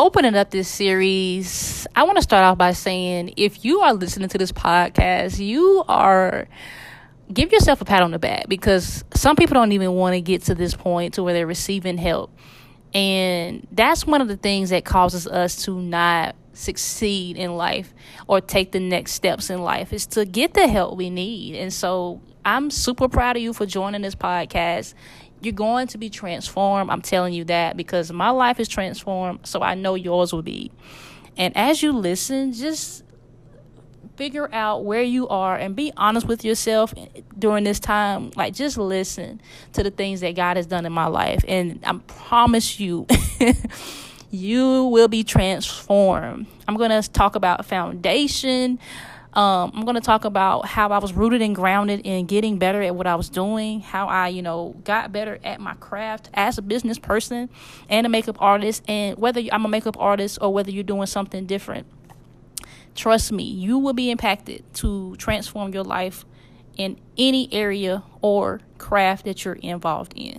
opening up this series, I want to start off by saying if you are listening to this podcast, you are give yourself a pat on the back because some people don't even want to get to this point to where they're receiving help. And that's one of the things that causes us to not succeed in life or take the next steps in life is to get the help we need. And so I'm super proud of you for joining this podcast. You're going to be transformed. I'm telling you that because my life is transformed, so I know yours will be. And as you listen, just figure out where you are and be honest with yourself during this time. Like, just listen to the things that God has done in my life. And I promise you, you will be transformed. I'm going to talk about foundation. Um, I'm going to talk about how I was rooted and grounded in getting better at what I was doing, how I, you know, got better at my craft as a business person and a makeup artist, and whether I'm a makeup artist or whether you're doing something different. Trust me, you will be impacted to transform your life in any area or craft that you're involved in.